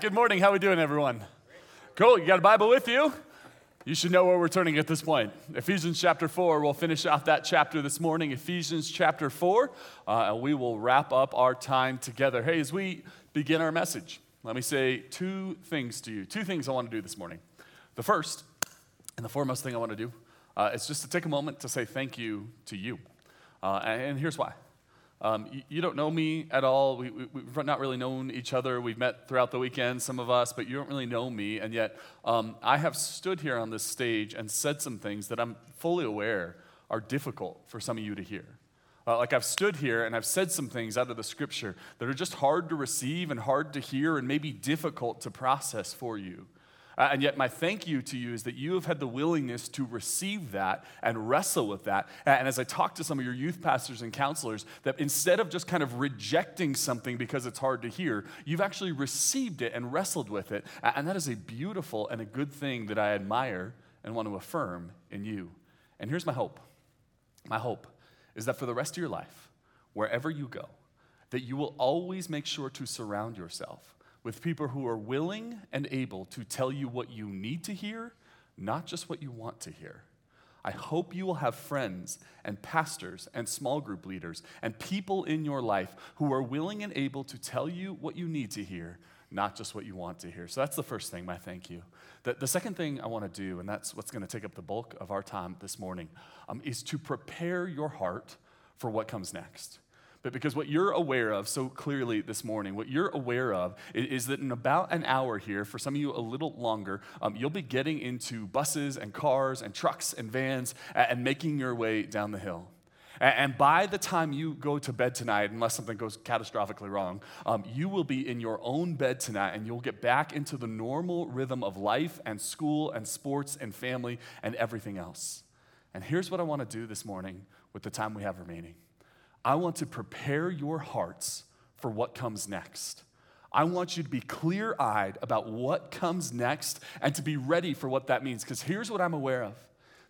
Good morning. How are we doing, everyone? Cool. You got a Bible with you? You should know where we're turning at this point. Ephesians chapter 4. We'll finish off that chapter this morning. Ephesians chapter 4. Uh, and we will wrap up our time together. Hey, as we begin our message, let me say two things to you. Two things I want to do this morning. The first, and the foremost thing I want to do, uh, is just to take a moment to say thank you to you. Uh, and here's why. Um, you, you, don't know me at all. We, we, have not really known each other. We've met throughout the weekend, some of us, but you don't really know me. And yet, um, I have stood here on this stage and said some things that I'm fully aware are difficult for some of you to hear. Uh, like I've stood here and I've said some things out of the scripture that are just hard to receive and hard to hear and maybe difficult to process for you. Uh, and yet, my thank you to you is that you have had the willingness to receive that and wrestle with that. And as I talk to some of your youth pastors and counselors, that instead of just kind of rejecting something because it's hard to hear, you've actually received it and wrestled with it. And that is a beautiful and a good thing that I admire and want to affirm in you. And here's my hope my hope is that for the rest of your life, wherever you go, that you will always make sure to surround yourself with people who are willing and able to tell you what you need to hear, not just what you want to hear. I hope you will have friends and pastors and small group leaders and people in your life who are willing and able to tell you what you need to hear, not just what you want to hear. So that's the first thing, my thank you. The, the second thing I want to do, and that's what's going to take up the bulk of our time this morning, um, is to prepare your heart for what comes next but because what you're aware of so clearly this morning, what you're aware of is, is that in about an hour here, for some of you a little longer, um, you'll be getting into buses and cars and trucks and vans and, and making your way down the hill. And by the time you go to bed tonight, unless something goes catastrophically wrong, um, you will be in your own bed tonight and you'll get back into the normal rhythm of life and school and sports and family and everything else. And here's what I want to do this morning with the time we have remaining I want to prepare your hearts for what comes next. I want you to be clear eyed about what comes next and to be ready for what that means. Because here's what I'm aware of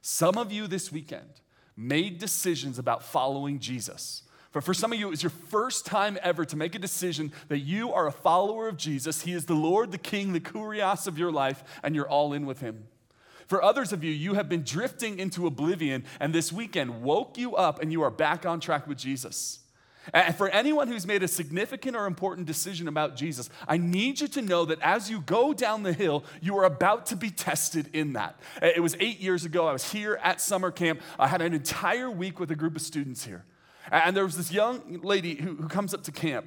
some of you this weekend made decisions about following Jesus. But for some of you, it was your first time ever to make a decision that you are a follower of Jesus. He is the Lord, the King, the Kurios of your life, and you're all in with Him. For others of you, you have been drifting into oblivion, and this weekend woke you up and you are back on track with Jesus. And for anyone who's made a significant or important decision about Jesus, I need you to know that as you go down the hill, you are about to be tested in that. It was eight years ago. I was here at summer camp. I had an entire week with a group of students here. And there was this young lady who, who comes up to camp.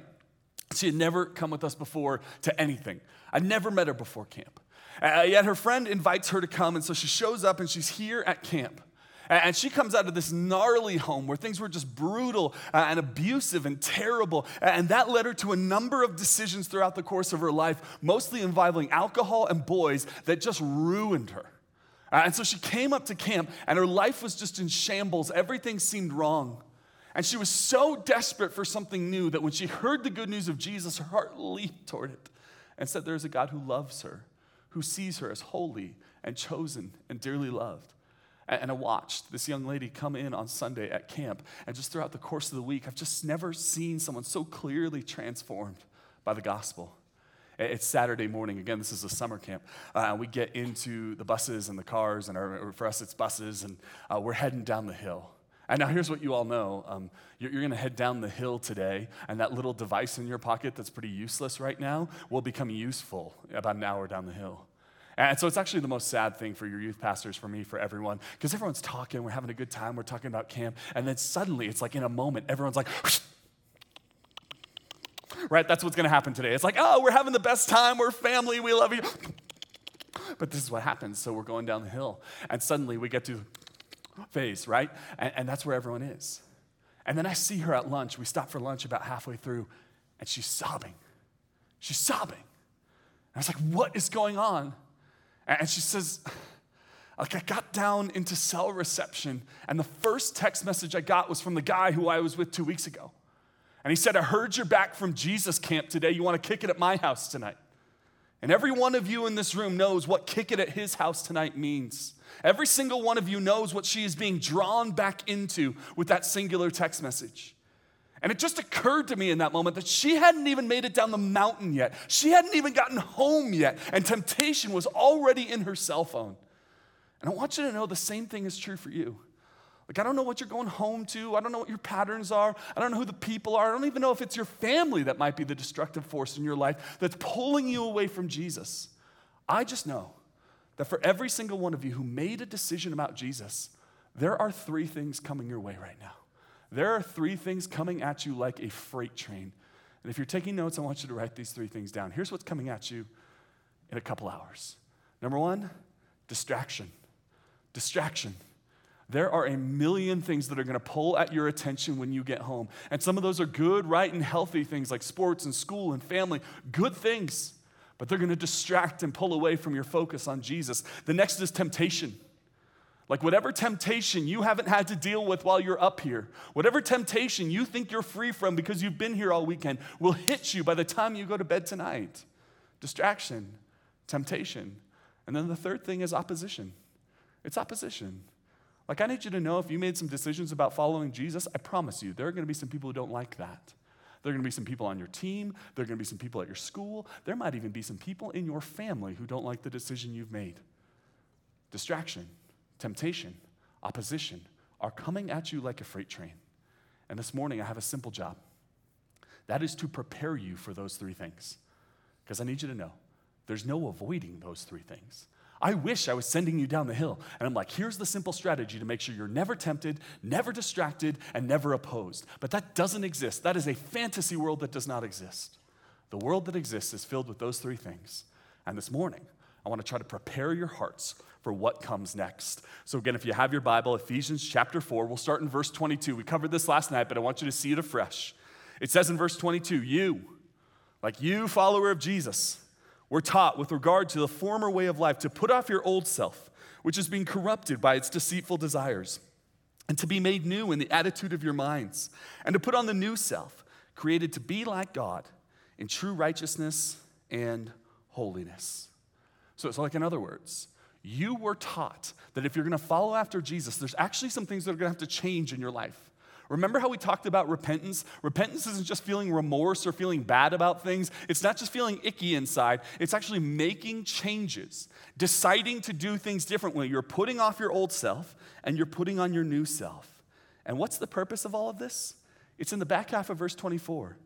She had never come with us before to anything. I'd never met her before camp. Uh, yet her friend invites her to come, and so she shows up and she's here at camp. And she comes out of this gnarly home where things were just brutal uh, and abusive and terrible. And that led her to a number of decisions throughout the course of her life, mostly involving alcohol and boys, that just ruined her. And so she came up to camp, and her life was just in shambles. Everything seemed wrong. And she was so desperate for something new that when she heard the good news of Jesus, her heart leaped toward it and said, There's a God who loves her who sees her as holy and chosen and dearly loved. And I watched this young lady come in on Sunday at camp, and just throughout the course of the week, I've just never seen someone so clearly transformed by the gospel. It's Saturday morning. Again, this is a summer camp. Uh, we get into the buses and the cars, and our, for us, it's buses, and uh, we're heading down the hill. And now here's what you all know um, you're, you're going to head down the hill today, and that little device in your pocket that's pretty useless right now will become useful about an hour down the hill. And so it's actually the most sad thing for your youth pastors, for me, for everyone, because everyone's talking, we're having a good time, we're talking about camp, and then suddenly it's like in a moment, everyone's like, right? That's what's going to happen today. It's like, oh, we're having the best time, we're family, we love you. But this is what happens. So we're going down the hill, and suddenly we get to phase, right? And, and that's where everyone is. And then I see her at lunch. We stop for lunch about halfway through, and she's sobbing. She's sobbing. And I was like, what is going on? And she says, like I got down into cell reception, and the first text message I got was from the guy who I was with two weeks ago. And he said, I heard you're back from Jesus camp today. You want to kick it at my house tonight. And every one of you in this room knows what kick it at his house tonight means. Every single one of you knows what she is being drawn back into with that singular text message. And it just occurred to me in that moment that she hadn't even made it down the mountain yet. She hadn't even gotten home yet. And temptation was already in her cell phone. And I want you to know the same thing is true for you. Like, I don't know what you're going home to. I don't know what your patterns are. I don't know who the people are. I don't even know if it's your family that might be the destructive force in your life that's pulling you away from Jesus. I just know that for every single one of you who made a decision about Jesus, there are three things coming your way right now. There are three things coming at you like a freight train. And if you're taking notes, I want you to write these three things down. Here's what's coming at you in a couple hours. Number one, distraction. Distraction. There are a million things that are going to pull at your attention when you get home. And some of those are good, right, and healthy things like sports and school and family, good things. But they're going to distract and pull away from your focus on Jesus. The next is temptation. Like, whatever temptation you haven't had to deal with while you're up here, whatever temptation you think you're free from because you've been here all weekend, will hit you by the time you go to bed tonight. Distraction, temptation. And then the third thing is opposition. It's opposition. Like, I need you to know if you made some decisions about following Jesus, I promise you, there are going to be some people who don't like that. There are going to be some people on your team. There are going to be some people at your school. There might even be some people in your family who don't like the decision you've made. Distraction, temptation, opposition are coming at you like a freight train. And this morning, I have a simple job that is to prepare you for those three things. Because I need you to know there's no avoiding those three things. I wish I was sending you down the hill. And I'm like, here's the simple strategy to make sure you're never tempted, never distracted, and never opposed. But that doesn't exist. That is a fantasy world that does not exist. The world that exists is filled with those three things. And this morning, I want to try to prepare your hearts for what comes next. So, again, if you have your Bible, Ephesians chapter 4, we'll start in verse 22. We covered this last night, but I want you to see it afresh. It says in verse 22, You, like you, follower of Jesus, we're taught with regard to the former way of life to put off your old self, which is being corrupted by its deceitful desires, and to be made new in the attitude of your minds, and to put on the new self, created to be like God in true righteousness and holiness. So it's like, in other words, you were taught that if you're gonna follow after Jesus, there's actually some things that are gonna have to change in your life. Remember how we talked about repentance? Repentance isn't just feeling remorse or feeling bad about things. It's not just feeling icky inside. It's actually making changes, deciding to do things differently. You're putting off your old self and you're putting on your new self. And what's the purpose of all of this? It's in the back half of verse 24.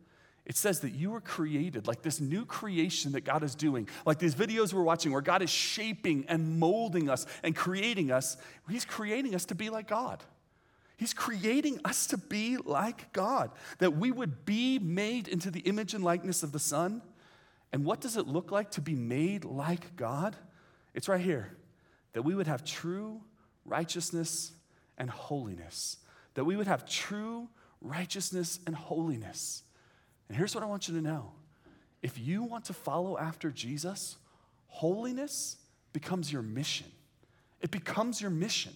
It says that you were created like this new creation that God is doing, like these videos we're watching where God is shaping and molding us and creating us. He's creating us to be like God. He's creating us to be like God, that we would be made into the image and likeness of the Son. And what does it look like to be made like God? It's right here that we would have true righteousness and holiness. That we would have true righteousness and holiness. And here's what I want you to know if you want to follow after Jesus, holiness becomes your mission. It becomes your mission.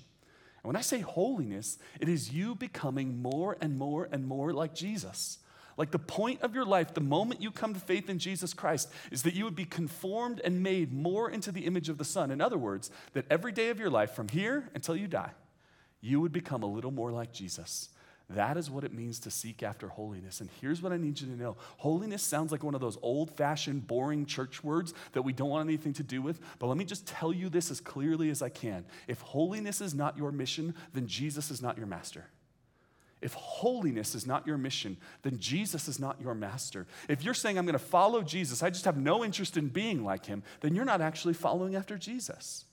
And when I say holiness, it is you becoming more and more and more like Jesus. Like the point of your life, the moment you come to faith in Jesus Christ, is that you would be conformed and made more into the image of the Son. In other words, that every day of your life, from here until you die, you would become a little more like Jesus. That is what it means to seek after holiness. And here's what I need you to know holiness sounds like one of those old fashioned, boring church words that we don't want anything to do with. But let me just tell you this as clearly as I can. If holiness is not your mission, then Jesus is not your master. If holiness is not your mission, then Jesus is not your master. If you're saying, I'm going to follow Jesus, I just have no interest in being like him, then you're not actually following after Jesus.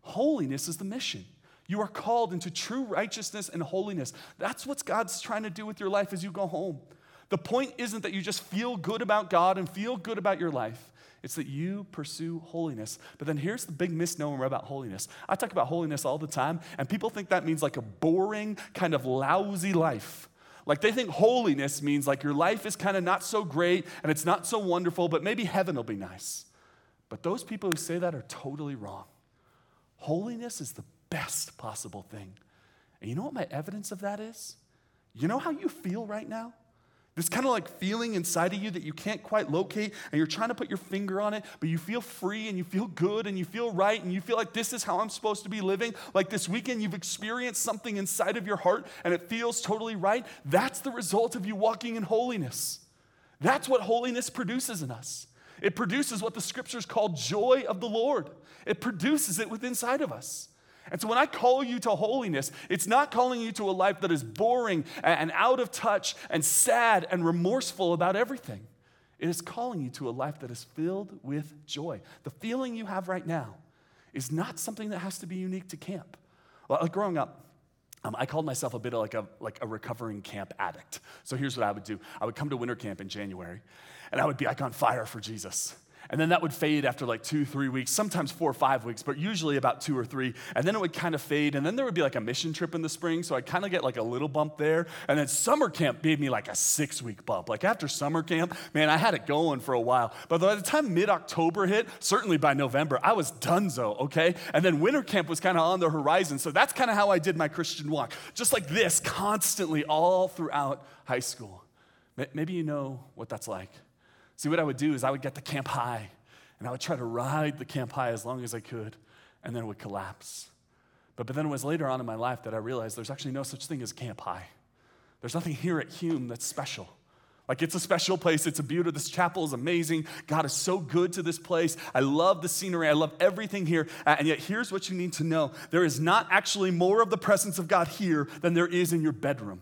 Holiness is the mission. You are called into true righteousness and holiness. That's what God's trying to do with your life as you go home. The point isn't that you just feel good about God and feel good about your life. It's that you pursue holiness. But then here's the big misnomer about holiness. I talk about holiness all the time, and people think that means like a boring, kind of lousy life. Like they think holiness means like your life is kind of not so great and it's not so wonderful, but maybe heaven will be nice. But those people who say that are totally wrong. Holiness is the best possible thing. And you know what my evidence of that is? You know how you feel right now? This kind of like feeling inside of you that you can't quite locate and you're trying to put your finger on it, but you feel free and you feel good and you feel right and you feel like this is how I'm supposed to be living. Like this weekend, you've experienced something inside of your heart and it feels totally right. That's the result of you walking in holiness. That's what holiness produces in us. It produces what the scriptures call joy of the Lord, it produces it within inside of us. And so when I call you to holiness, it's not calling you to a life that is boring and out of touch and sad and remorseful about everything. It is calling you to a life that is filled with joy. The feeling you have right now is not something that has to be unique to camp. Like growing up, um, I called myself a bit of like a, like a recovering camp addict. So here's what I would do I would come to winter camp in January, and I would be like on fire for Jesus. And then that would fade after like two, three weeks, sometimes four or five weeks, but usually about two or three. And then it would kind of fade. And then there would be like a mission trip in the spring. So I'd kind of get like a little bump there. And then summer camp gave me like a six week bump. Like after summer camp, man, I had it going for a while. But by the time mid October hit, certainly by November, I was donezo, okay? And then winter camp was kind of on the horizon. So that's kind of how I did my Christian walk. Just like this, constantly all throughout high school. Maybe you know what that's like. See, what I would do is I would get the camp high and I would try to ride the camp high as long as I could, and then it would collapse. But, but then it was later on in my life that I realized there's actually no such thing as camp high. There's nothing here at Hume that's special. Like it's a special place. It's a beauty. This chapel is amazing. God is so good to this place. I love the scenery. I love everything here. And yet, here's what you need to know there is not actually more of the presence of God here than there is in your bedroom,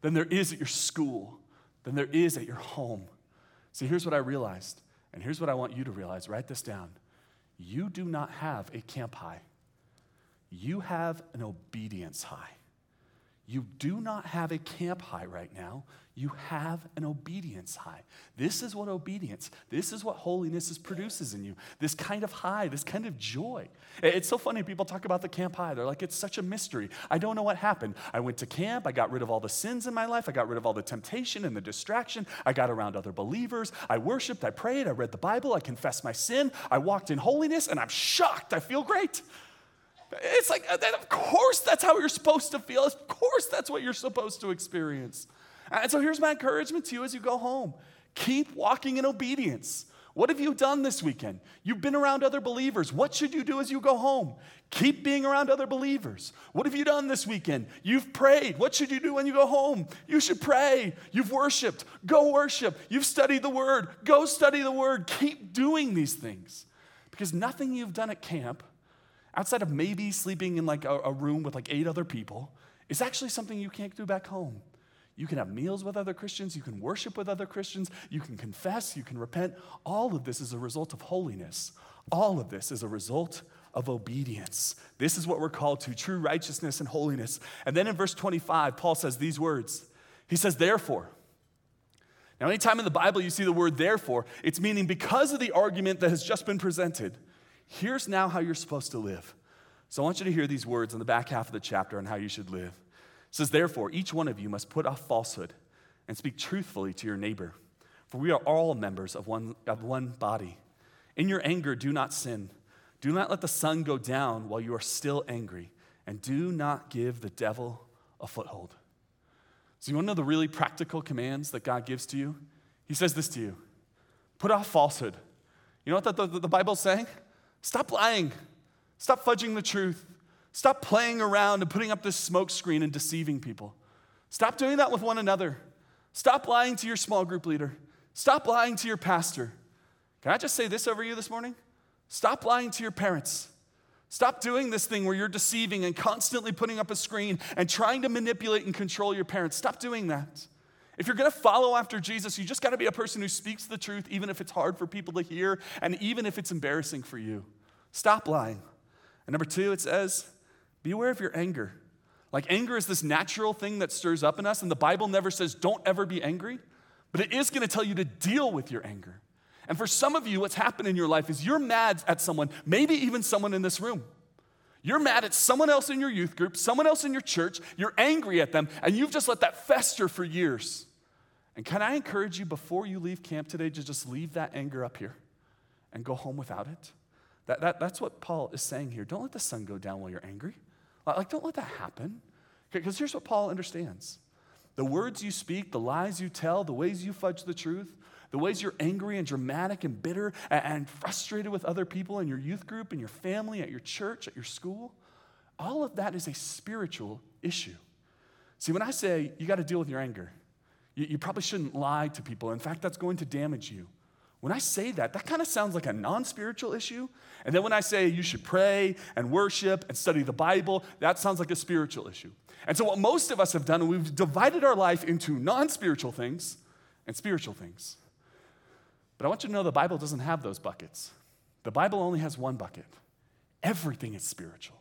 than there is at your school, than there is at your home. See, here's what I realized, and here's what I want you to realize write this down. You do not have a camp high, you have an obedience high. You do not have a camp high right now. You have an obedience high. This is what obedience, this is what holiness is produces in you. This kind of high, this kind of joy. It's so funny, people talk about the camp high. They're like, it's such a mystery. I don't know what happened. I went to camp, I got rid of all the sins in my life, I got rid of all the temptation and the distraction, I got around other believers, I worshiped, I prayed, I read the Bible, I confessed my sin, I walked in holiness, and I'm shocked. I feel great. It's like, uh, of course, that's how you're supposed to feel. Of course, that's what you're supposed to experience. And so here's my encouragement to you as you go home keep walking in obedience. What have you done this weekend? You've been around other believers. What should you do as you go home? Keep being around other believers. What have you done this weekend? You've prayed. What should you do when you go home? You should pray. You've worshiped. Go worship. You've studied the word. Go study the word. Keep doing these things. Because nothing you've done at camp outside of maybe sleeping in like a, a, room with like eight other people, is actually something you can't do back home. You can have meals with other Christians, you can worship with other Christians, you can confess, you can repent. All of this is a result of holiness. All of this is a result of obedience. This is what we're called to true righteousness and holiness. And then in verse 25, Paul says these words He says, Therefore, now, anytime in the Bible you see the word therefore, it's meaning because of the argument that has just been presented. Here's now how you're supposed to live. So I want you to hear these words in the back half of the chapter on how you should live. It says, Therefore, each one of you must put off falsehood and speak truthfully to your neighbor, for we are all members of one, of one body. In your anger, do not sin. Do not let the sun go down while you are still angry, and do not give the devil a foothold. So, you want to know the really practical commands that God gives to you? He says this to you Put off falsehood. You know what the, the, the Bible's saying? Stop lying. Stop fudging the truth. Stop playing around and putting up this smokescreen and deceiving people. Stop doing that with one another. Stop lying to your small group leader. Stop lying to your pastor. Can I just say this over you this morning? Stop lying to your parents. Stop doing this thing where you're deceiving and constantly putting up a screen and trying to manipulate and control your parents. Stop doing that. If you're gonna follow after Jesus, you just gotta be a person who speaks the truth, even if it's hard for people to hear and even if it's embarrassing for you. Stop lying. And number two, it says, be aware of your anger. Like anger is this natural thing that stirs up in us, and the Bible never says don't ever be angry, but it is gonna tell you to deal with your anger. And for some of you, what's happened in your life is you're mad at someone, maybe even someone in this room. You're mad at someone else in your youth group, someone else in your church, you're angry at them, and you've just let that fester for years. And can I encourage you before you leave camp today to just leave that anger up here and go home without it? That, that, that's what Paul is saying here. Don't let the sun go down while you're angry. Like, don't let that happen. Because here's what Paul understands The words you speak, the lies you tell, the ways you fudge the truth, the ways you're angry and dramatic and bitter and frustrated with other people in your youth group, in your family, at your church, at your school, all of that is a spiritual issue. See, when I say you got to deal with your anger, you, you, probably shouldn't lie to people. In fact, that's going to damage you. When I say that, that kind of sounds like a non spiritual issue. And then when I say you should pray and worship and study the Bible, that sounds like a spiritual issue. And so, what most of us have done, we've divided our life into non spiritual things and spiritual things. But I want you to know the Bible doesn't have those buckets. The Bible only has one bucket. Everything is spiritual.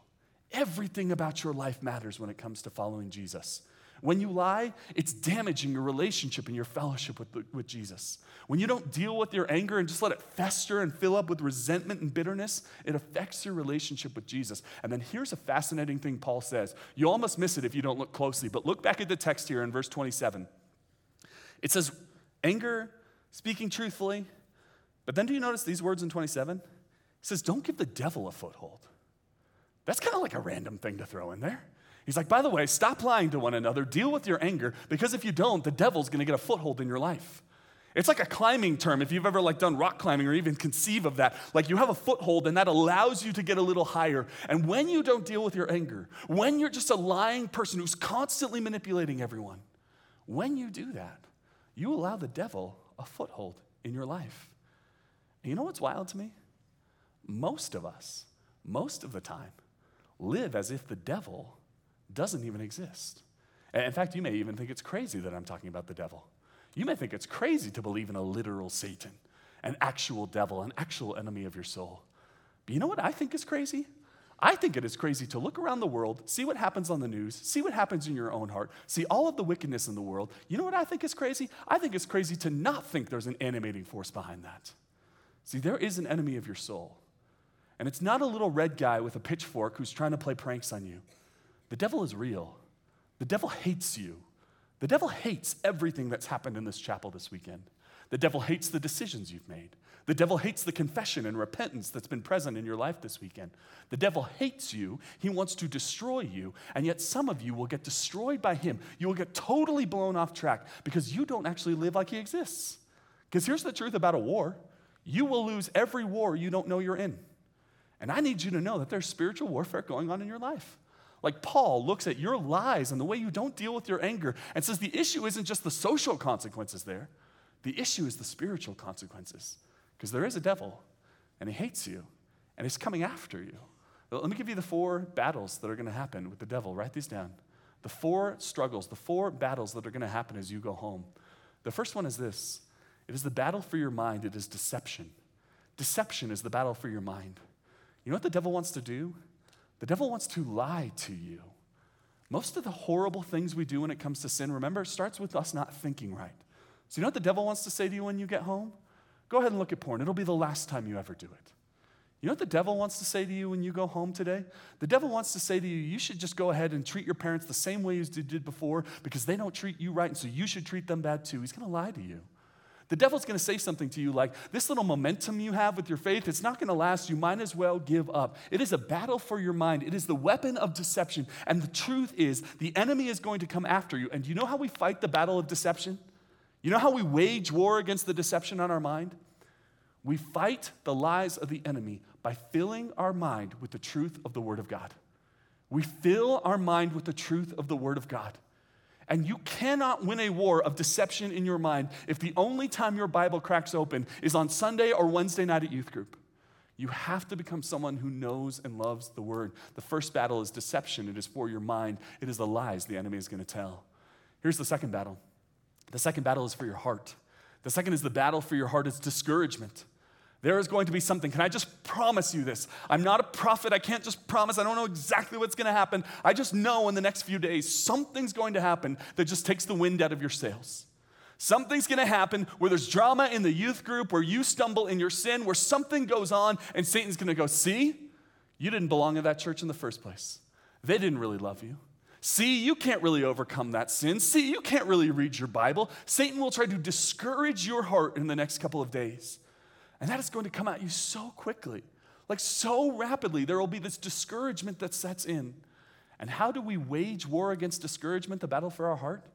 Everything about your life matters when it comes to following Jesus. When you lie, it's damaging your relationship and your fellowship with, with Jesus. When you don't deal with your anger and just let it fester and fill up with resentment and bitterness, it affects your relationship with Jesus. And then here's a fascinating thing Paul says. You almost miss it if you don't look closely, but look back at the text here in verse 27. It says, anger, speaking truthfully. But then do you notice these words in 27? It says, don't give the devil a foothold. That's kind of like a random thing to throw in there. He's like, by the way, stop lying to one another, deal with your anger, because if you don't, the devil's gonna get a foothold in your life. It's like a climbing term. If you've ever like done rock climbing or even conceive of that, like you have a foothold and that allows you to get a little higher. And when you don't deal with your anger, when you're just a lying person who's constantly manipulating everyone, when you do that, you allow the devil a foothold in your life. And you know what's wild to me? Most of us, most of the time, live as if the devil doesn't even exist. In fact, you may even think it's crazy that I'm talking about the devil. You may think it's crazy to believe in a literal Satan, an actual devil, an actual enemy of your soul. But you know what I think is crazy? I think it is crazy to look around the world, see what happens on the news, see what happens in your own heart, see all of the wickedness in the world. You know what I think is crazy? I think it's crazy to not think there's an animating force behind that. See, there is an enemy of your soul. And it's not a little red guy with a pitchfork who's trying to play pranks on you. The devil is real. The devil hates you. The devil hates everything that's happened in this chapel this weekend. The devil hates the decisions you've made. The devil hates the confession and repentance that's been present in your life this weekend. The devil hates you. He wants to destroy you. And yet, some of you will get destroyed by him. You will get totally blown off track because you don't actually live like he exists. Because here's the truth about a war you will lose every war you don't know you're in. And I need you to know that there's spiritual warfare going on in your life. Like Paul looks at your lies and the way you don't deal with your anger and says the issue isn't just the social consequences there, the issue is the spiritual consequences. Because there is a devil and he hates you and he's coming after you. Let me give you the four battles that are going to happen with the devil. Write these down. The four struggles, the four battles that are going to happen as you go home. The first one is this it is the battle for your mind, it is deception. Deception is the battle for your mind. You know what the devil wants to do? The devil wants to lie to you. Most of the horrible things we do when it comes to sin, remember, starts with us not thinking right. So, you know what the devil wants to say to you when you get home? Go ahead and look at porn. It'll be the last time you ever do it. You know what the devil wants to say to you when you go home today? The devil wants to say to you, you should just go ahead and treat your parents the same way as you did before because they don't treat you right, and so you should treat them bad too. He's going to lie to you. The devil's going to say something to you like, This little momentum you have with your faith, it's not going to last. You might as well give up. It is a battle for your mind, it is the weapon of deception. And the truth is, the enemy is going to come after you. And you know how we fight the battle of deception? You know how we wage war against the deception on our mind? We fight the lies of the enemy by filling our mind with the truth of the Word of God. We fill our mind with the truth of the Word of God. And you cannot win a war of deception in your mind if the only time your Bible cracks open is on Sunday or Wednesday night at youth group. You have to become someone who knows and loves the word. The first battle is deception, it is for your mind, it is the lies the enemy is going to tell. Here's the second battle the second battle is for your heart. The second is the battle for your heart is discouragement. There is going to be something. Can I just promise you this? I'm not a prophet. I can't just promise. I don't know exactly what's going to happen. I just know in the next few days, something's going to happen that just takes the wind out of your sails. Something's going to happen where there's drama in the youth group, where you stumble in your sin, where something goes on, and Satan's going to go, See, you didn't belong in that church in the first place. They didn't really love you. See, you can't really overcome that sin. See, you can't really read your Bible. Satan will try to discourage your heart in the next couple of days. And that is going to come at you so quickly, like so rapidly. There will be this discouragement that sets in. And how do we wage war against discouragement, the battle for our heart?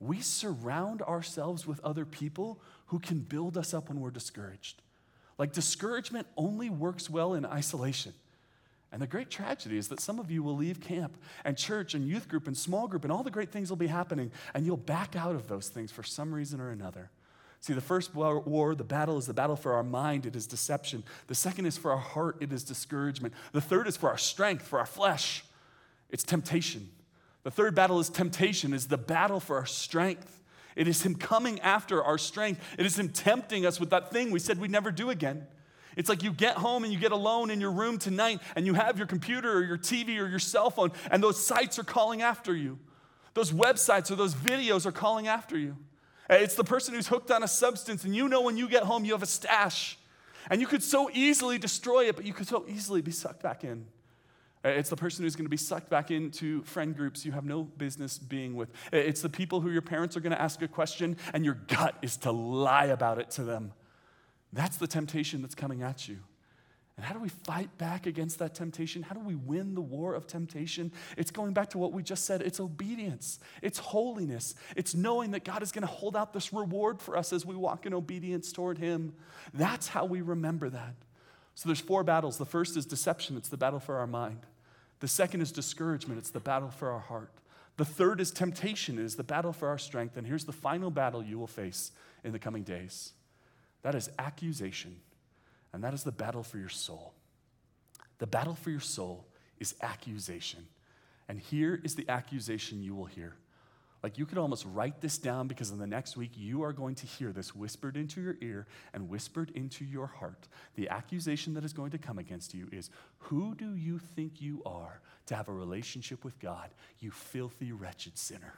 we surround ourselves with other people who can build us up when we're discouraged. Like discouragement only works well in isolation. And the great tragedy is that some of you will leave camp and church and youth group and small group, and all the great things will be happening, and you'll back out of those things for some reason or another. See, the first war, the battle is the battle for our mind, it is deception. The second is for our heart, it is discouragement. The third is for our strength, for our flesh, it's temptation. The third battle is temptation, is the battle for our strength. It is Him coming after our strength. It is Him tempting us with that thing we said we'd never do again. It's like you get home and you get alone in your room tonight and you have your computer or your TV or your cell phone, and those sites are calling after you. Those websites or those videos are calling after you. It's the person who's hooked on a substance, and you know when you get home you have a stash. And you could so easily destroy it, but you could so easily be sucked back in. Uh, it's the person who's going to be sucked back into friend groups you have no business being with. Uh, it's the people who your parents are going to ask a question and your gut is to lie about it to them. That's the temptation that's coming at you. And how do we fight back against that temptation? How do we win the war of temptation? It's going back to what we just said it's obedience, it's holiness, it's knowing that God is going to hold out this reward for us as we walk in obedience toward Him. That's how we remember that. So there's four battles. The first is deception, it's the battle for our mind. The second is discouragement, it's the battle for our heart. The third is temptation, it is the battle for our strength. And here's the final battle you will face in the coming days that is accusation, and that is the battle for your soul. The battle for your soul is accusation. And here is the accusation you will hear like you could almost write this down because in the next week you are going to hear this whispered into your ear and whispered into your heart. The accusation that is going to come against you is Who do you think you are to have a relationship with God, you filthy, wretched sinner?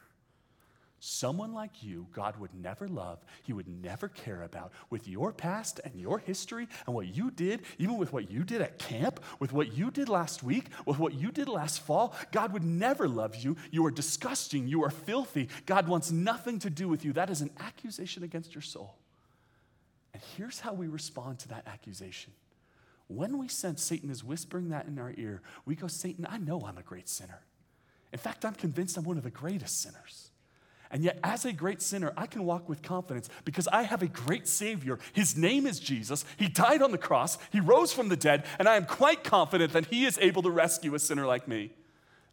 Someone like you, God would never love, He would never care about. With your past and your history and what you did, even with what you did at camp, with what you did last week, with what you did last fall, God would never love you. You are disgusting. You are filthy. God wants nothing to do with you. That is an accusation against your soul. And here's how we respond to that accusation. When we sense Satan is whispering that in our ear, we go, Satan, I know I'm a great sinner. In fact, I'm convinced I'm one of the greatest sinners. And yet, as a great sinner, I can walk with confidence because I have a great Savior. His name is Jesus. He died on the cross, He rose from the dead, and I am quite confident that He is able to rescue a sinner like me.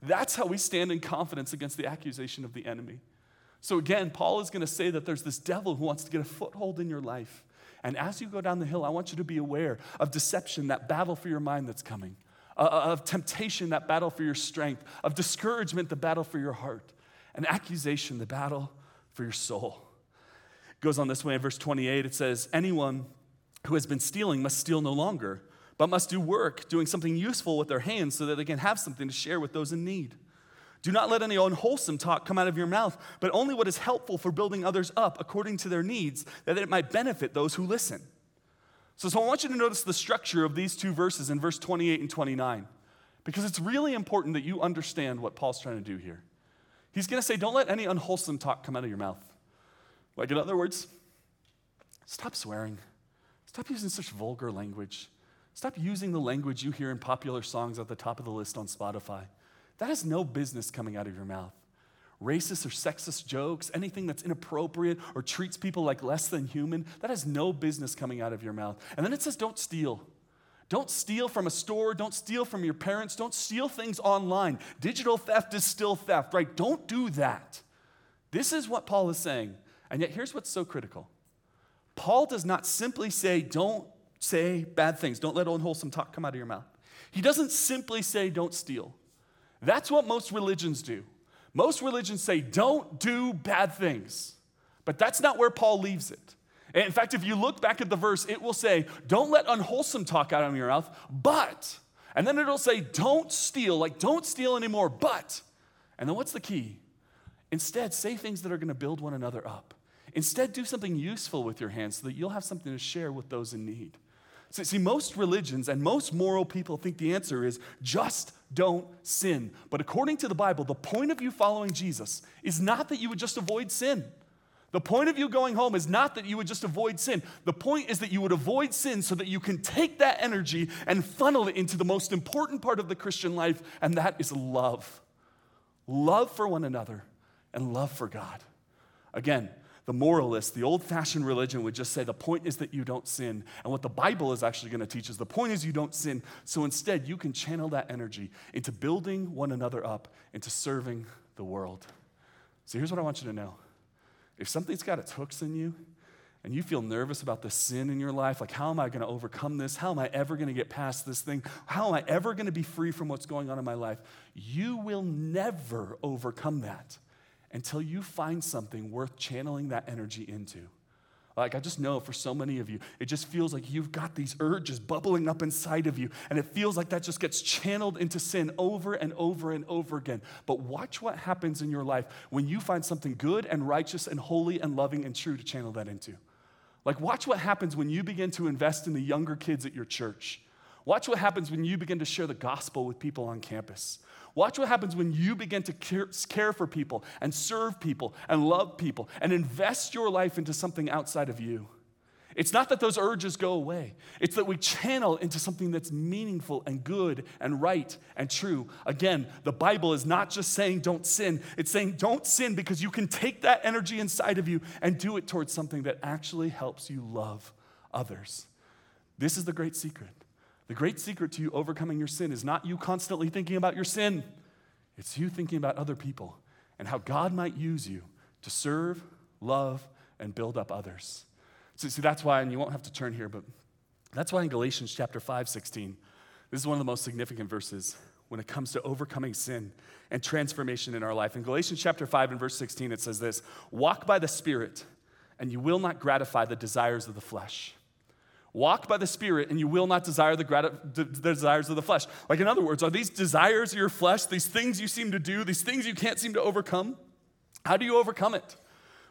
That's how we stand in confidence against the accusation of the enemy. So, again, Paul is going to say that there's this devil who wants to get a foothold in your life. And as you go down the hill, I want you to be aware of deception, that battle for your mind that's coming, uh, uh of temptation, that battle for your strength, of discouragement, the battle for your heart an accusation, the battle for your soul. It goes on this way in verse 28. It says, Anyone who has been stealing must steal no longer, but must do work, doing something useful with their hands so that they can have something to share with those in need. Do not let any unwholesome talk come out of your mouth, but only what is helpful for building others up according to their needs, that it might benefit those who listen. So, so I want you to notice the structure of these two verses in verse 28 and 29, because it's really important that you understand what Paul's trying to do here. He's going to say, don't let any unwholesome talk come out of your mouth. Like, in other words, stop swearing. Stop using such vulgar language. Stop using the language you hear in popular songs at the top of the list on Spotify. That has no business coming out of your mouth. Racist or sexist jokes, anything that's inappropriate or treats people like less than human, that has no business coming out of your mouth. And then it says, don't steal. Don't steal from a store. Don't steal from your parents. Don't steal things online. Digital theft is still theft, right? Don't do that. This is what Paul is saying. And yet, here's what's so critical Paul does not simply say, don't say bad things, don't let unwholesome talk come out of your mouth. He doesn't simply say, don't steal. That's what most religions do. Most religions say, don't do bad things. But that's not where Paul leaves it. In fact, if you look back at the verse, it will say, Don't let unwholesome talk out of your mouth, but, and then it'll say, Don't steal, like don't steal anymore, but. And then what's the key? Instead, say things that are going to build one another up. Instead, do something useful with your hands so that you'll have something to share with those in need. So, see, most religions and most moral people think the answer is just don't sin. But according to the Bible, the point of you following Jesus is not that you would just avoid sin. The point of you going home is not that you would just avoid sin. The point is that you would avoid sin so that you can take that energy and funnel it into the most important part of the Christian life, and that is love love for one another and love for God. Again, the moralist, the old fashioned religion would just say the point is that you don't sin. And what the Bible is actually going to teach is the point is you don't sin. So instead, you can channel that energy into building one another up, into serving the world. So here's what I want you to know if something's got its hooks in you, and you feel nervous about the sin in your life, like, how am I going to overcome this? How am I ever going to get past this thing? How am I ever going to be free from what's going on in my life? You will never overcome that until you find something worth channeling that energy into. Like, I just know for so many of you, it just feels like you've got these urges bubbling up inside of you, and it feels like that just gets channeled into sin over and over and over again. But watch what happens in your life when you find something good and righteous and holy and loving and true to channel that into. Like, watch what happens when you begin to invest in the younger kids at your church. Watch what happens when you begin to share the gospel with people on campus. Watch what happens when you begin to care for people and serve people and love people and invest your life into something outside of you. It's not that those urges go away, it's that we channel into something that's meaningful and good and right and true. Again, the Bible is not just saying don't sin, it's saying don't sin because you can take that energy inside of you and do it towards something that actually helps you love others. This is the great secret. The great secret to you overcoming your sin is not you constantly thinking about your sin, it's you thinking about other people and how God might use you to serve, love, and build up others. So, see, that's why, and you won't have to turn here, but that's why in Galatians chapter 5, 16, this is one of the most significant verses when it comes to overcoming sin and transformation in our life. In Galatians chapter 5 and verse 16, it says this Walk by the Spirit, and you will not gratify the desires of the flesh. Walk by the Spirit, and you will not desire the, grat- the, desires of the flesh. Like, in other words, are these desires of your flesh, these things you seem to do, these things you can't seem to overcome? How do you overcome it?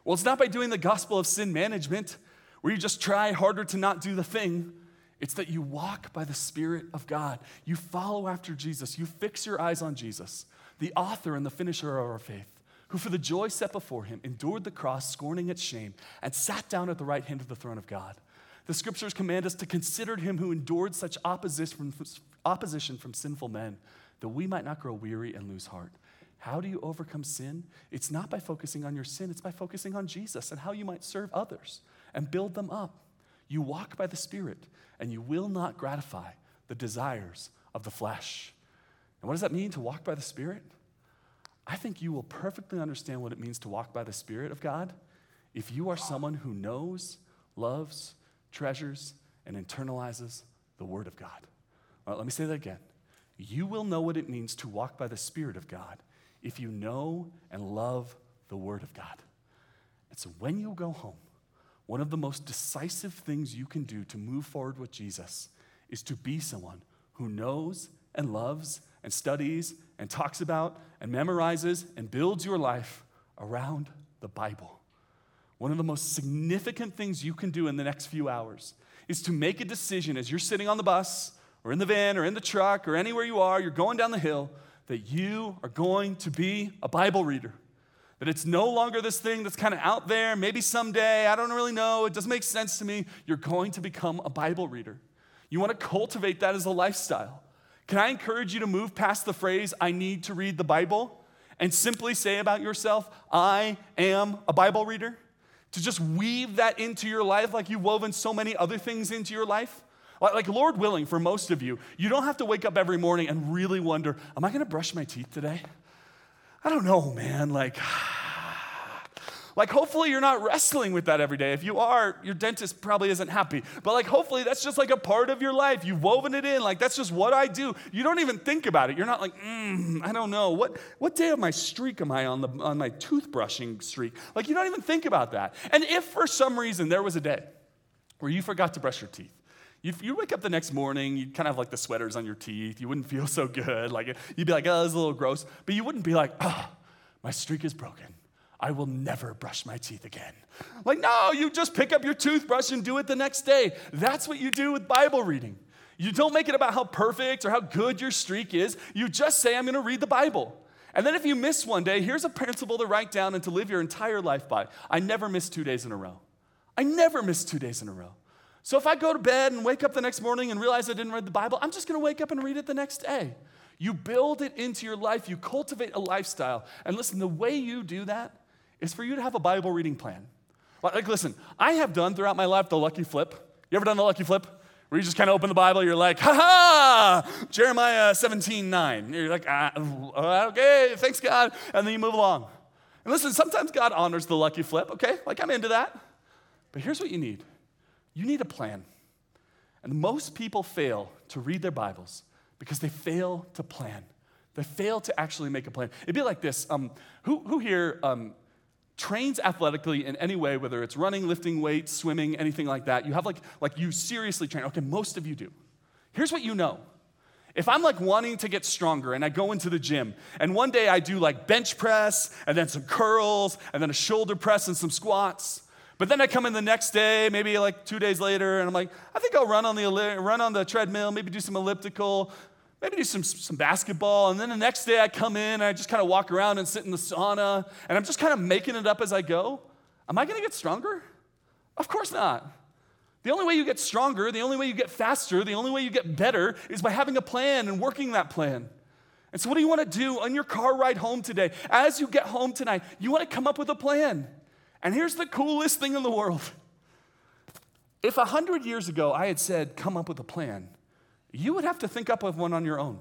Well, it's not by doing the gospel of sin management, where you just try harder to not do the thing. It's that you walk by the Spirit of God. You follow after Jesus. You fix your eyes on Jesus, the author and the finisher of our faith, who for the joy set before him endured the cross, scorning its shame, and sat down at the right hand of the throne of God. The scriptures command us to consider him who endured such opposition from, opposition from sinful men, that we might not grow weary and lose heart. How do you overcome sin? It's not by focusing on your sin, it's by focusing on Jesus and how you might serve others and build them up. You walk by the Spirit, and you will not gratify the desires of the flesh. And what does that mean to walk by the Spirit? I think you will perfectly understand what it means to walk by the Spirit of God if you are someone who knows, loves, treasures, and internalizes the Word of God. Right, let me say that again. You will know what it means to walk by the Spirit of God if you know and love the Word of God. And so when you go home, one of the most decisive things you can do to move forward with Jesus is to be someone who knows and loves and studies and talks about and memorizes and builds your life around the Bible. One of the most significant things you can do in the next few hours is to make a decision as you're sitting on the bus or in the van or in the truck or anywhere you are, you're going down the hill, that you are going to be a Bible reader. That it's no longer this thing that's kind of out there, maybe someday, I don't really know, it doesn't make sense to me. You're going to become a Bible reader. You want to cultivate that as a lifestyle. Can I encourage you to move past the phrase, I need to read the Bible, and simply say about yourself, I am a Bible reader? To just weave that into your life like you've woven so many other things into your life? Like, Lord willing, for most of you, you don't have to wake up every morning and really wonder, am I gonna brush my teeth today? I don't know, man. Like, like, hopefully, you're not wrestling with that every day. If you are, your dentist probably isn't happy. But, like, hopefully, that's just like a part of your life. You've woven it in. Like, that's just what I do. You don't even think about it. You're not like, mm, I don't know. What, what day of my streak am I on, the, on my toothbrushing streak? Like, you don't even think about that. And if for some reason there was a day where you forgot to brush your teeth, you, you wake up the next morning, you'd kind of have like the sweaters on your teeth. You wouldn't feel so good. Like, you'd be like, oh, this is a little gross. But you wouldn't be like, oh, my streak is broken. I will never brush my teeth again. Like, no, you just pick up your toothbrush and do it the next day. That's what you do with Bible reading. You don't make it about how perfect or how good your streak is. You just say, I'm going to read the Bible. And then if you miss one day, here's a principle to write down and to live your entire life by. I never miss two days in a row. I never miss two days in a row. So if I go to bed and wake up the next morning and realize I didn't read the Bible, I'm just going to wake up and read it the next day. You build it into your life, you cultivate a lifestyle. And listen, the way you do that is for you to have a Bible reading plan. Like, listen, I have done throughout my life the lucky flip. You ever done the lucky flip? Where you just kind of open the Bible, you're like, ha ha, Jeremiah 17, 9. You're like, ah, okay, thanks God. And then you move along. And listen, sometimes God honors the lucky flip, okay? Like, I'm into that. But here's what you need you need a plan. And most people fail to read their Bibles because they fail to plan. They fail to actually make a plan. It'd be like this um, who, who here um, trains athletically in any way, whether it's running, lifting weights, swimming, anything like that? You have like, like you seriously train. Okay, most of you do. Here's what you know. If I'm like wanting to get stronger and I go into the gym and one day I do like bench press and then some curls and then a shoulder press and some squats, but then I come in the next day, maybe like two days later, and I'm like, I think I'll run on the run on the treadmill, maybe do some elliptical, maybe do some, some basketball. And then the next day I come in and I just kind of walk around and sit in the sauna and I'm just kind of making it up as I go. Am I going to get stronger? Of course not. The only way you get stronger, the only way you get faster, the only way you get better is by having a plan and working that plan. And so, what do you want to do on your car ride home today? As you get home tonight, you want to come up with a plan. And here's the coolest thing in the world. If a hundred years ago I had said, come up with a plan, you would have to think up of one on your own.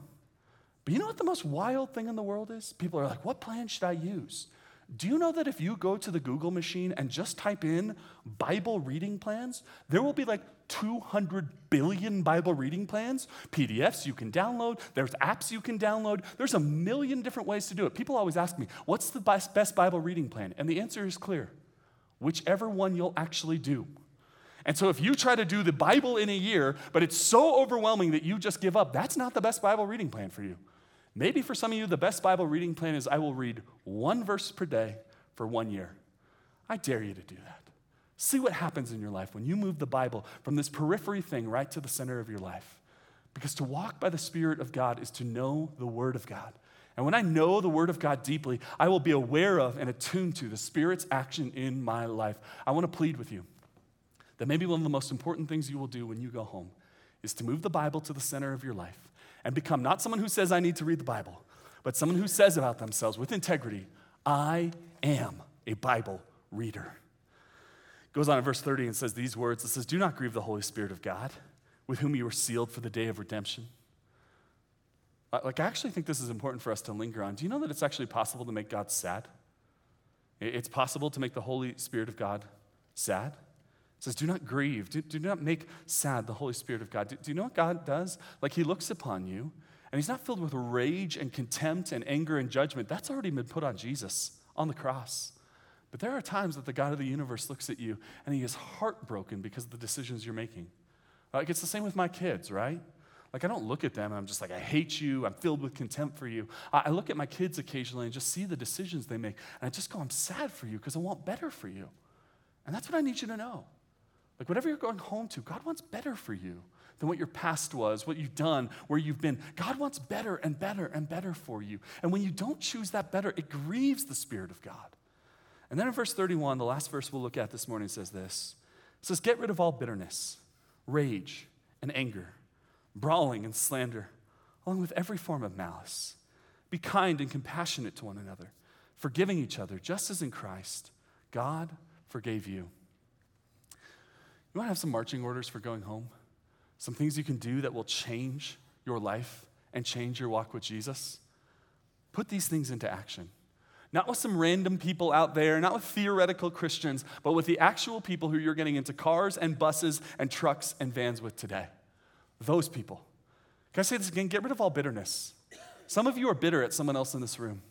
But you know what the most wild thing in the world is? People are like, what plan should I use? Do you know that if you go to the Google machine and just type in Bible reading plans, there will be like 200 billion Bible reading plans, PDFs you can download, there's apps you can download, there's a million different ways to do it. People always ask me, what's the best Bible reading plan? And the answer is clear whichever one you'll actually do. And so if you try to do the Bible in a year, but it's so overwhelming that you just give up, that's not the best Bible reading plan for you. Maybe for some of you, the best Bible reading plan is I will read one verse per day for one year. I dare you to do that. See what happens in your life when you move the Bible from this periphery thing right to the center of your life. Because to walk by the Spirit of God is to know the Word of God. And when I know the Word of God deeply, I will be aware of and attuned to the Spirit's action in my life. I want to plead with you that maybe one of the most important things you will do when you go home is to move the Bible to the center of your life and become not someone who says, I need to read the Bible, but someone who says about themselves with integrity, I am a Bible reader. Goes on in verse 30 and says these words It says, Do not grieve the Holy Spirit of God, with whom you were sealed for the day of redemption. Like, I actually think this is important for us to linger on. Do you know that it's actually possible to make God sad? It's possible to make the Holy Spirit of God sad. Says, Do not grieve. Do, do not make sad the Holy Spirit of God. Do, do you know what God does? Like, He looks upon you, and He's not filled with rage and contempt and anger and judgment. That's already been put on Jesus on the cross. But there are times that the God of the universe looks at you and He is heartbroken because of the decisions you're making. Like, it's the same with my kids, right? Like, I don't look at them and I'm just like, I hate you. I'm filled with contempt for you. I look at my kids occasionally and just see the decisions they make. And I just go, I'm sad for you because I want better for you. And that's what I need you to know. Like, whatever you're going home to, God wants better for you than what your past was, what you've done, where you've been. God wants better and better and better for you. And when you don't choose that better, it grieves the Spirit of God. And then in verse 31, the last verse we'll look at this morning says this It says, Get rid of all bitterness, rage, and anger, brawling and slander, along with every form of malice. Be kind and compassionate to one another, forgiving each other, just as in Christ God forgave you. You want to have some marching orders for going home? Some things you can do that will change your life and change your walk with Jesus? Put these things into action. Not with some random people out there, not with theoretical Christians, but with the actual people who you're getting into cars and buses and trucks and vans with today. Those people. Can I say this again? Get rid of all bitterness. Some of you are bitter at someone else in this room.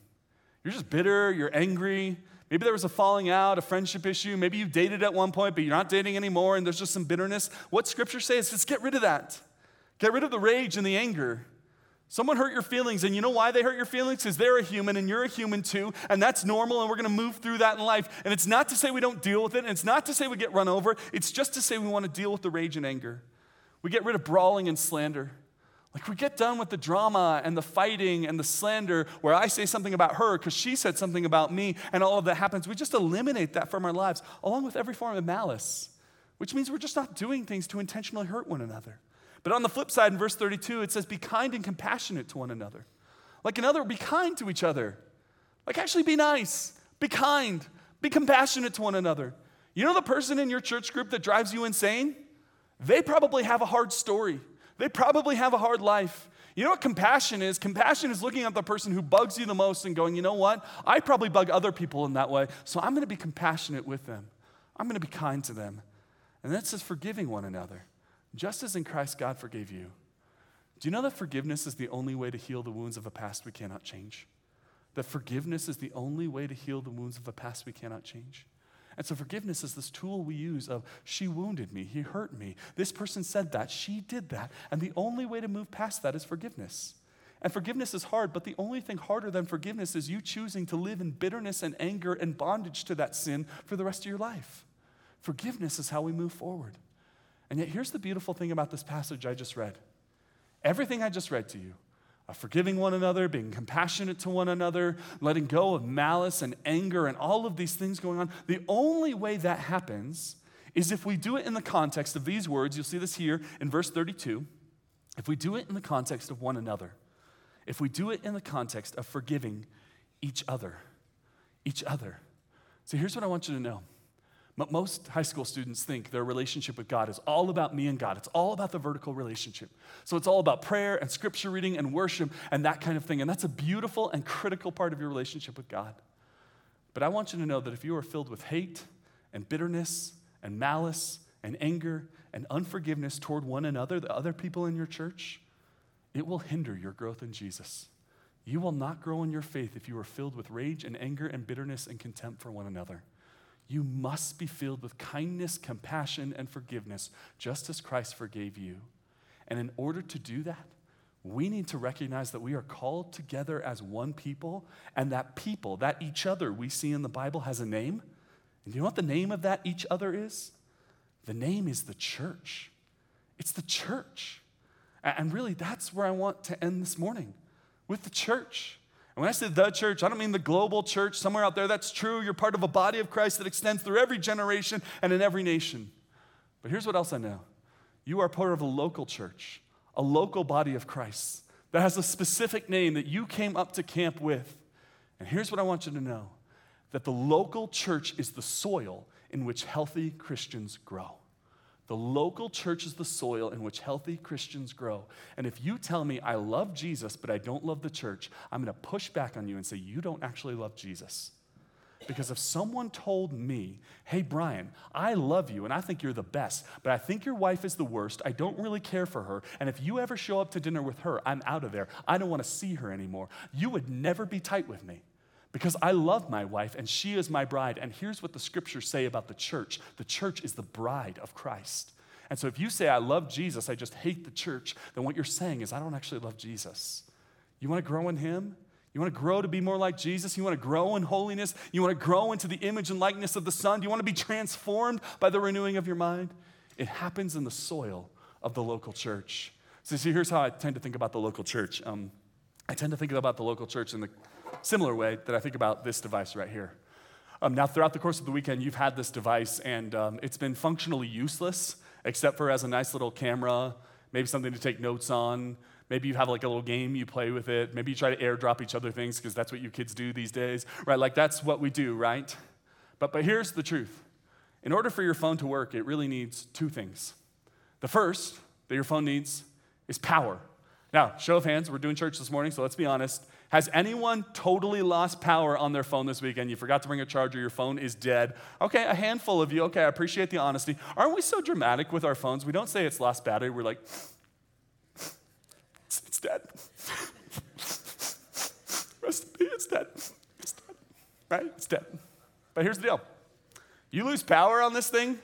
You're just bitter, you're angry, Maybe there was a falling out, a friendship issue. Maybe you dated at one point, but you're not dating anymore, and there's just some bitterness. What scripture says is get rid of that. Get rid of the rage and the anger. Someone hurt your feelings, and you know why they hurt your feelings? Because they're a human and you're a human too, and that's normal, and we're gonna move through that in life. And it's not to say we don't deal with it, and it's not to say we get run over, it's just to say we wanna deal with the rage and anger. We get rid of brawling and slander. Like, we get done with the drama and the fighting and the slander where I say something about her because she said something about me, and all of that happens. We just eliminate that from our lives, along with every form of malice, which means we're just not doing things to intentionally hurt one another. But on the flip side, in verse 32, it says, Be kind and compassionate to one another. Like, another, be kind to each other. Like, actually be nice, be kind, Be compassionate to one another. You know the person in your church group that drives you insane? They probably have a hard story. They probably have a hard life. You know what compassion is? Compassion is looking at the person who bugs you the most and going, you know what? I probably bug other people in that way, so I'm going to be compassionate with them. I'm going to be kind to them. And that says forgiving one another, just as in Christ God forgave you. Do you know that forgiveness is the only way to heal the wounds of a past we cannot change? That forgiveness is the only way to heal the wounds of a past we cannot change? And so forgiveness is this tool we use of she wounded me, he hurt me, this person said that, she did that. And the only way to move past that is forgiveness. And forgiveness is hard, but the only thing harder than forgiveness is you choosing to live in bitterness and anger and bondage to that sin for the rest of your life. Forgiveness is how we move forward. And yet, here's the beautiful thing about this passage I just read. Everything I just read to you forgiving one another, being compassionate to one another, letting go of malice and anger and all of these things going on. The only way that happens is if we do it in the context of these words. You'll see this here in verse 32. If we do it in the context of one another, if we do it in the context of forgiving each other, each other. So here's what I want you to know most high school students think their relationship with God is all about me and God. It's all about the vertical relationship. So it's all about prayer and scripture reading and worship and that kind of thing. And that's a beautiful and critical part of your relationship with God. But I want you to know that if you are filled with hate and bitterness and malice and anger and unforgiveness toward one another, the other people in your church, it will hinder your growth in Jesus. You will not grow in your faith if you are filled with rage and anger and bitterness and contempt for one another. You must be filled with kindness, compassion, and forgiveness, just as Christ forgave you. And in order to do that, we need to recognize that we are called together as one people, and that people, that each other we see in the Bible, has a name. And you know what the name of that each other is? The name is the church. It's the church. And really, that's where I want to end this morning with the church. And when I say the church, I don't mean the global church somewhere out there. That's true. You're part of a body of Christ that extends through every generation and in every nation. But here's what else I know you are part of a local church, a local body of Christ that has a specific name that you came up to camp with. And here's what I want you to know that the local church is the soil in which healthy Christians grow. The local church is the soil in which healthy Christians grow. And if you tell me I love Jesus, but I don't love the church, I'm going to push back on you and say, You don't actually love Jesus. Because if someone told me, Hey, Brian, I love you and I think you're the best, but I think your wife is the worst, I don't really care for her, and if you ever show up to dinner with her, I'm out of there, I don't want to see her anymore, you would never be tight with me because I love my wife and she is my bride. And here's what the scriptures say about the church the church is the bride of Christ. And so if you say, I love Jesus, I just hate the church, then what you're saying is, I don't actually love Jesus. You want to grow in Him? You want to grow to be more like Jesus? You want to grow in holiness? You want to grow into the image and likeness of the Son? Do you want to be transformed by the renewing of your mind? It happens in the soil of the local church. So, see, here's how I tend to think about the local church. Um, I tend to think about the local church in the similar way that I think about this device right here. Um, now, throughout the course of the weekend, you've had this device, and um, it's been functionally useless, except for as a nice little camera, maybe something to take notes on. Maybe you have like a little game you play with it. Maybe you try to airdrop each other things because that's what you kids do these days, right? Like that's what we do, right? But, but here's the truth in order for your phone to work, it really needs two things. The first that your phone needs is power. Now, show of hands, we're doing church this morning, so let's be honest. Has anyone totally lost power on their phone this weekend? You forgot to bring a charger, your phone is dead. Okay, a handful of you. Okay, I appreciate the honesty. Aren't we so dramatic with our phones? We don't say it's lost battery, we're like, it's, dead. Rest in peace, it's dead. It's dead. Right? It's dead. But here's the deal you lose power on this thing,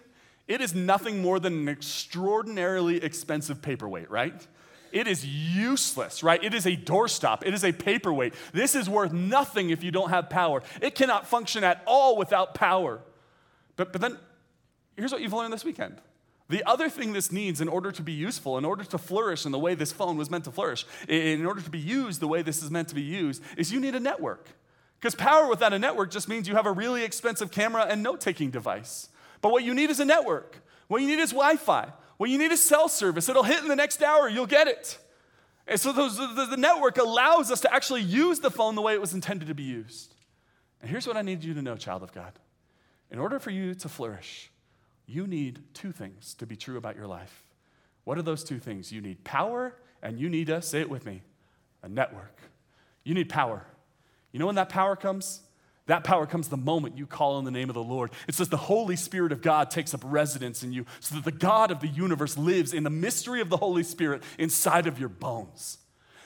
it is nothing more than an extraordinarily expensive paperweight, right? It is useless, right? It is a doorstop. It is a paperweight. This is worth nothing if you don't have power. It cannot function at all without power. But, but then, here's what you've learned this weekend. The other thing this needs in order to be useful, in order to flourish in the way this phone was meant to flourish, in order to be used the way this is meant to be used, is you need a network. Because power without a network just means you have a really expensive camera and note taking device. But what you need is a network. What you need is Wi Fi. Well, you need a cell service. It'll hit in the next hour, you'll get it. And so those, the, the network allows us to actually use the phone the way it was intended to be used. And here's what I need you to know, child of God In order for you to flourish, you need two things to be true about your life. What are those two things? You need power, and you need a, say it with me, a network. You need power. You know when that power comes? That power comes the moment you call on the name of the Lord. It says the Holy Spirit of God takes up residence in you so that the God of the universe lives in the mystery of the Holy Spirit inside of your bones.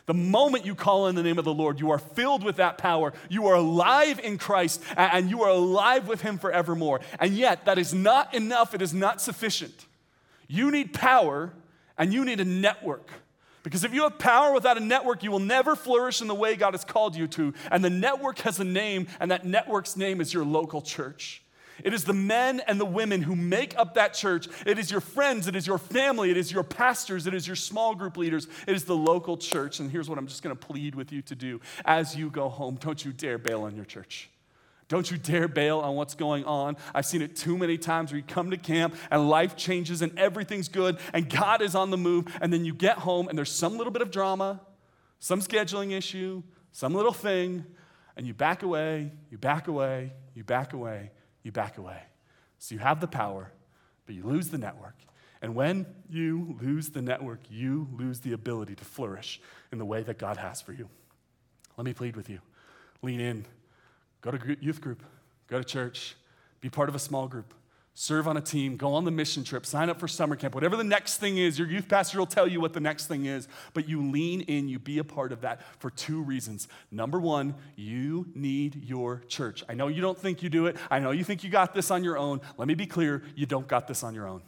The moment you call on the name of the Lord, you are filled with that power. You are alive in Christ and you are alive with Him forevermore. And yet, that is not enough, it is not sufficient. You need power and you need a network. Because if you have power without a network, you will never flourish in the way God has called you to. And the network has a name, and that network's name is your local church. It is the men and the women who make up that church. It is your friends, it is your family, it is your pastors, it is your small group leaders, it is the local church. And here's what I'm just gonna plead with you to do as you go home don't you dare bail on your church. Don't you dare bail on what's going on. I've seen it too many times where you come to camp and life changes and everything's good and God is on the move, and then you get home and there's some little bit of drama, some scheduling issue, some little thing, and you back away, you back away, you back away, you back away. So you have the power, but you lose the network. And when you lose the network, you lose the ability to flourish in the way that God has for you. Let me plead with you. Lean in. Go to youth group. Go to church. Be part of a small group serve on a team, go on the mission trip, sign up for summer camp, whatever the next thing is. Your youth pastor will tell you what the next thing is, but you lean in, you be a part of that for two reasons. Number one, you need your church. I know you don't think you do it, I know you think you got this on your own. Let me be clear you don't got this on your own.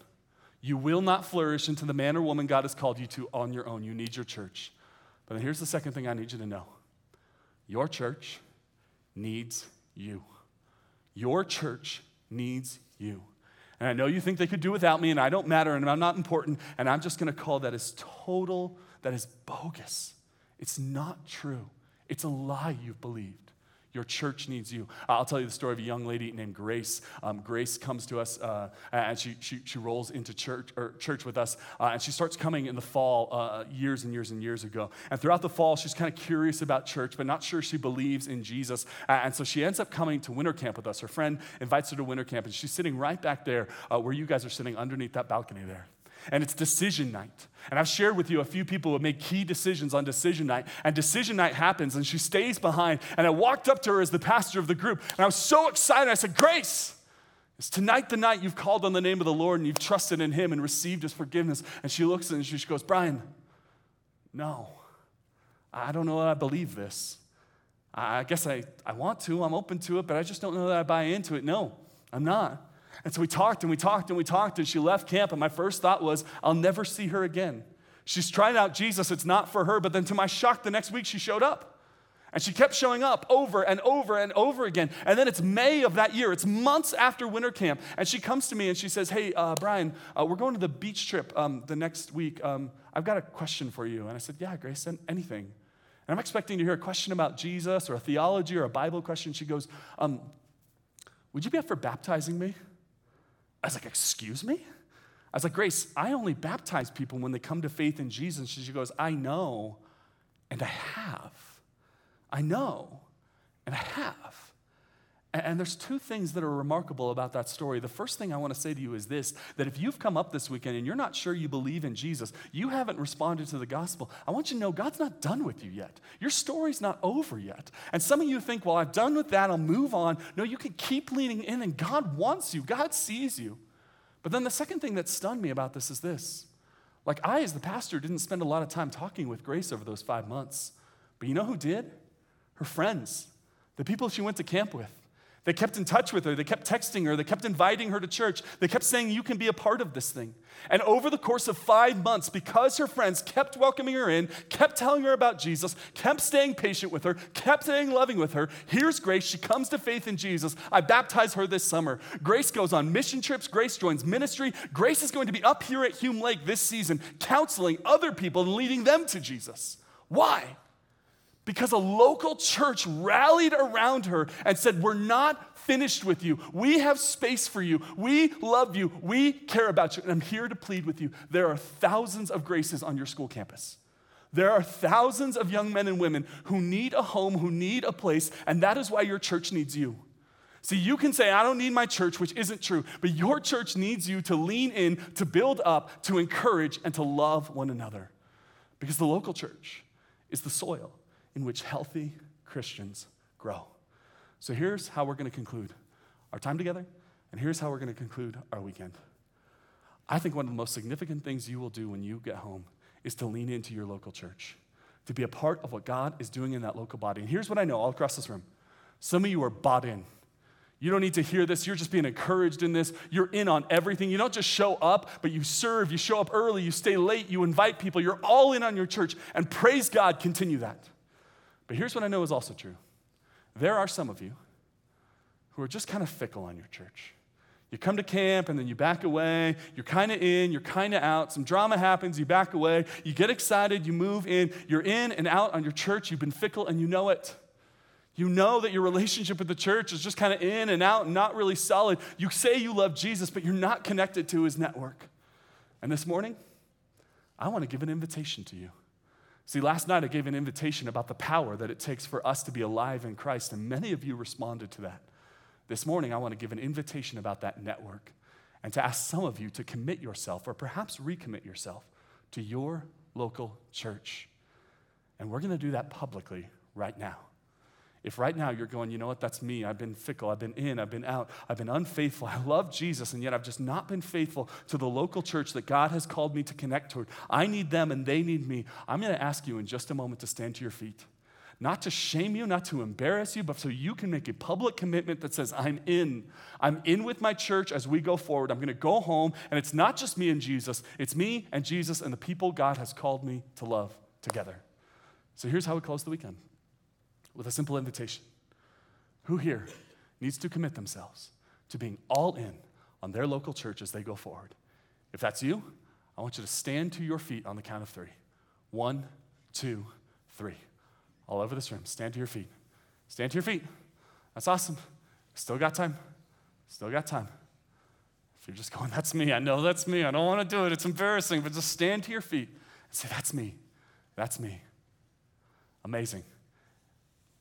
You will not flourish into the man or woman God has called you to on your own. You need your church. But here's the second thing I need you to know your church needs you. Your church needs you. And I know you think they could do without me, and I don't matter, and I'm not important, and I'm just going to call that as total, that is bogus. It's not true. It's a lie you've believed. Your church needs you. I'll tell you the story of a young lady named Grace. Um, Grace comes to us uh, and she, she, she, rolls into church, or church with us, uh, and she starts coming in the fall uh, years and years and years ago. And throughout the fall, she's kind of curious about church, but not sure she believes in Jesus. and so she ends up coming to winter camp with us. Her friend invites her to winter camp, and she's sitting right back there uh, where you guys are sitting underneath that balcony there and it's decision night. And I've shared with you a few people who make key decisions on decision night, and decision night happens, and she stays behind. And I walked up to her as the pastor of the group, and I was so excited. I said, Grace, is tonight the night you've called on the name of the Lord and you've trusted in Him and received His forgiveness? And she looks at and she goes, Brian, no, I don't know that I believe this. I guess I, I want to, I'm open to it, but I just don't know that I buy into it. No, I'm not. And so we talked and we talked and we talked, and she left camp. And my first thought was, I'll never see her again. She's trying out Jesus, it's not for her. But then to my shock, the next week she showed up. And she kept showing up over and over and over again. And then it's May of that year. It's months after winter camp. And she comes to me and she says, Hey, uh, Brian, uh, we're going to the beach trip um, the next week. Um, I've got a question for you. And I said, Yeah, Grace, anything. And I'm expecting to hear a question about Jesus or a theology or a Bible question. She goes, um, Would you be up for baptizing me? I was like, Excuse me? I was like, Grace, I only baptize people when they come to faith in Jesus. She goes, I know, and I have. I know, and I have. And there's two things that are remarkable about that story. The first thing I want to say to you is this that if you've come up this weekend and you're not sure you believe in Jesus, you haven't responded to the gospel, I want you to know God's not done with you yet. Your story's not over yet. And some of you think, well, I've done with that, I'll move on. No, you can keep leaning in, and God wants you, God sees you. But then the second thing that stunned me about this is this. Like, I, as the pastor, didn't spend a lot of time talking with Grace over those five months. But you know who did? Her friends, the people she went to camp with. They kept in touch with her. They kept texting her. They kept inviting her to church. They kept saying, You can be a part of this thing. And over the course of five months, because her friends kept welcoming her in, kept telling her about Jesus, kept staying patient with her, kept staying loving with her, here's Grace. She comes to faith in Jesus. I baptize her this summer. Grace goes on mission trips. Grace joins ministry. Grace is going to be up here at Hume Lake this season, counseling other people and leading them to Jesus. Why? Because a local church rallied around her and said, We're not finished with you. We have space for you. We love you. We care about you. And I'm here to plead with you. There are thousands of graces on your school campus. There are thousands of young men and women who need a home, who need a place, and that is why your church needs you. See, you can say, I don't need my church, which isn't true, but your church needs you to lean in, to build up, to encourage, and to love one another. Because the local church is the soil in which healthy Christians grow. So here's how we're going to conclude our time together, and here's how we're going to conclude our weekend. I think one of the most significant things you will do when you get home is to lean into your local church, to be a part of what God is doing in that local body. And here's what I know all across this room some of you are bought in. You don't need to hear this. You're just being encouraged in this. You're in on everything. You don't just show up, but you serve. You show up early. You stay late. You invite people. You're all in on your church. And praise God, continue that. But here's what I know is also true there are some of you who are just kind of fickle on your church. You come to camp and then you back away. You're kind of in, you're kind of out. Some drama happens, you back away. You get excited, you move in. You're in and out on your church. You've been fickle and you know it. You know that your relationship with the church is just kind of in and out, not really solid. You say you love Jesus, but you're not connected to his network. And this morning, I want to give an invitation to you. See, last night I gave an invitation about the power that it takes for us to be alive in Christ, and many of you responded to that. This morning, I want to give an invitation about that network and to ask some of you to commit yourself or perhaps recommit yourself to your local church. And we're going to do that publicly right now. If right now you're going, you know what, that's me. I've been fickle. I've been in. I've been out. I've been unfaithful. I love Jesus, and yet I've just not been faithful to the local church that God has called me to connect toward. I need them and they need me. I'm going to ask you in just a moment to stand to your feet. Not to shame you, not to embarrass you, but so you can make a public commitment that says, I'm in. I'm in with my church as we go forward. I'm going to go home, and it's not just me and Jesus, it's me and Jesus and the people God has called me to love together. So here's how we close the weekend with a simple invitation Who here needs to commit themselves to being all in on their local church as they go forward? If that's you, I want you to stand to your feet on the count of three. One, two, three. All over this room, stand to your feet. Stand to your feet. That's awesome. Still got time. Still got time. If you're just going, that's me, I know that's me, I don't want to do it, it's embarrassing, but just stand to your feet and say, that's me. That's me. Amazing.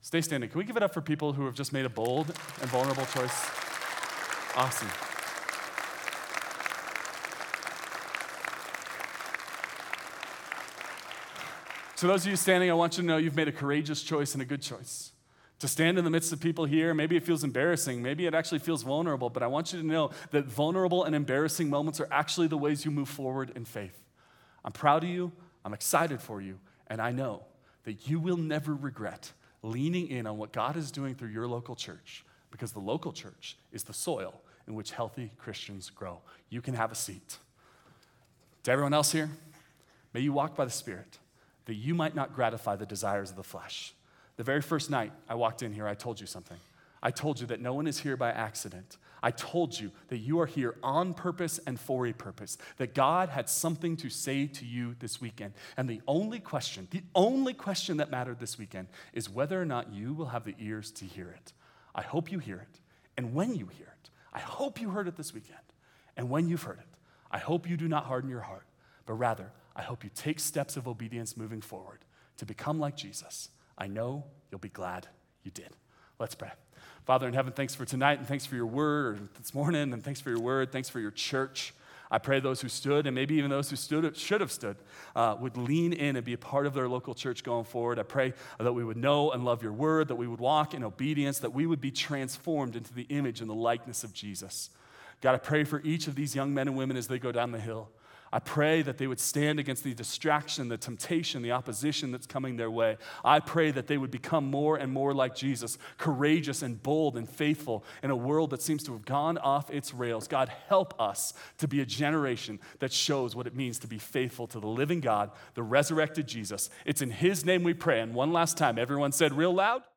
Stay standing. Can we give it up for people who have just made a bold and vulnerable choice? Awesome. To those of you standing, I want you to know you've made a courageous choice and a good choice. To stand in the midst of people here, maybe it feels embarrassing, maybe it actually feels vulnerable, but I want you to know that vulnerable and embarrassing moments are actually the ways you move forward in faith. I'm proud of you, I'm excited for you, and I know that you will never regret leaning in on what God is doing through your local church because the local church is the soil in which healthy Christians grow. You can have a seat. To everyone else here, may you walk by the Spirit that you might not gratify the desires of the flesh. The very first night I walked in here, I told you something. I told you that no one is here by accident. I told you that you are here on purpose and for a purpose, that God had something to say to you this weekend. And the only question, the only question that mattered this weekend is whether or not you will have the ears to hear it. I hope you hear it. And when you hear it, I hope you heard it this weekend. And when you've heard it, I hope you do not harden your heart, but rather, I hope you take steps of obedience moving forward to become like Jesus. I know you'll be glad you did. Let's pray. Father in heaven, thanks for tonight and thanks for your word this morning and thanks for your word. Thanks for your church. I pray those who stood and maybe even those who stood should have stood uh, would lean in and be a part of their local church going forward. I pray that we would know and love your word, that we would walk in obedience, that we would be transformed into the image and the likeness of Jesus. God, I pray for each of these young men and women as they go down the hill. I pray that they would stand against the distraction, the temptation, the opposition that's coming their way. I pray that they would become more and more like Jesus, courageous and bold and faithful in a world that seems to have gone off its rails. God, help us to be a generation that shows what it means to be faithful to the living God, the resurrected Jesus. It's in His name we pray. And one last time, everyone said real loud,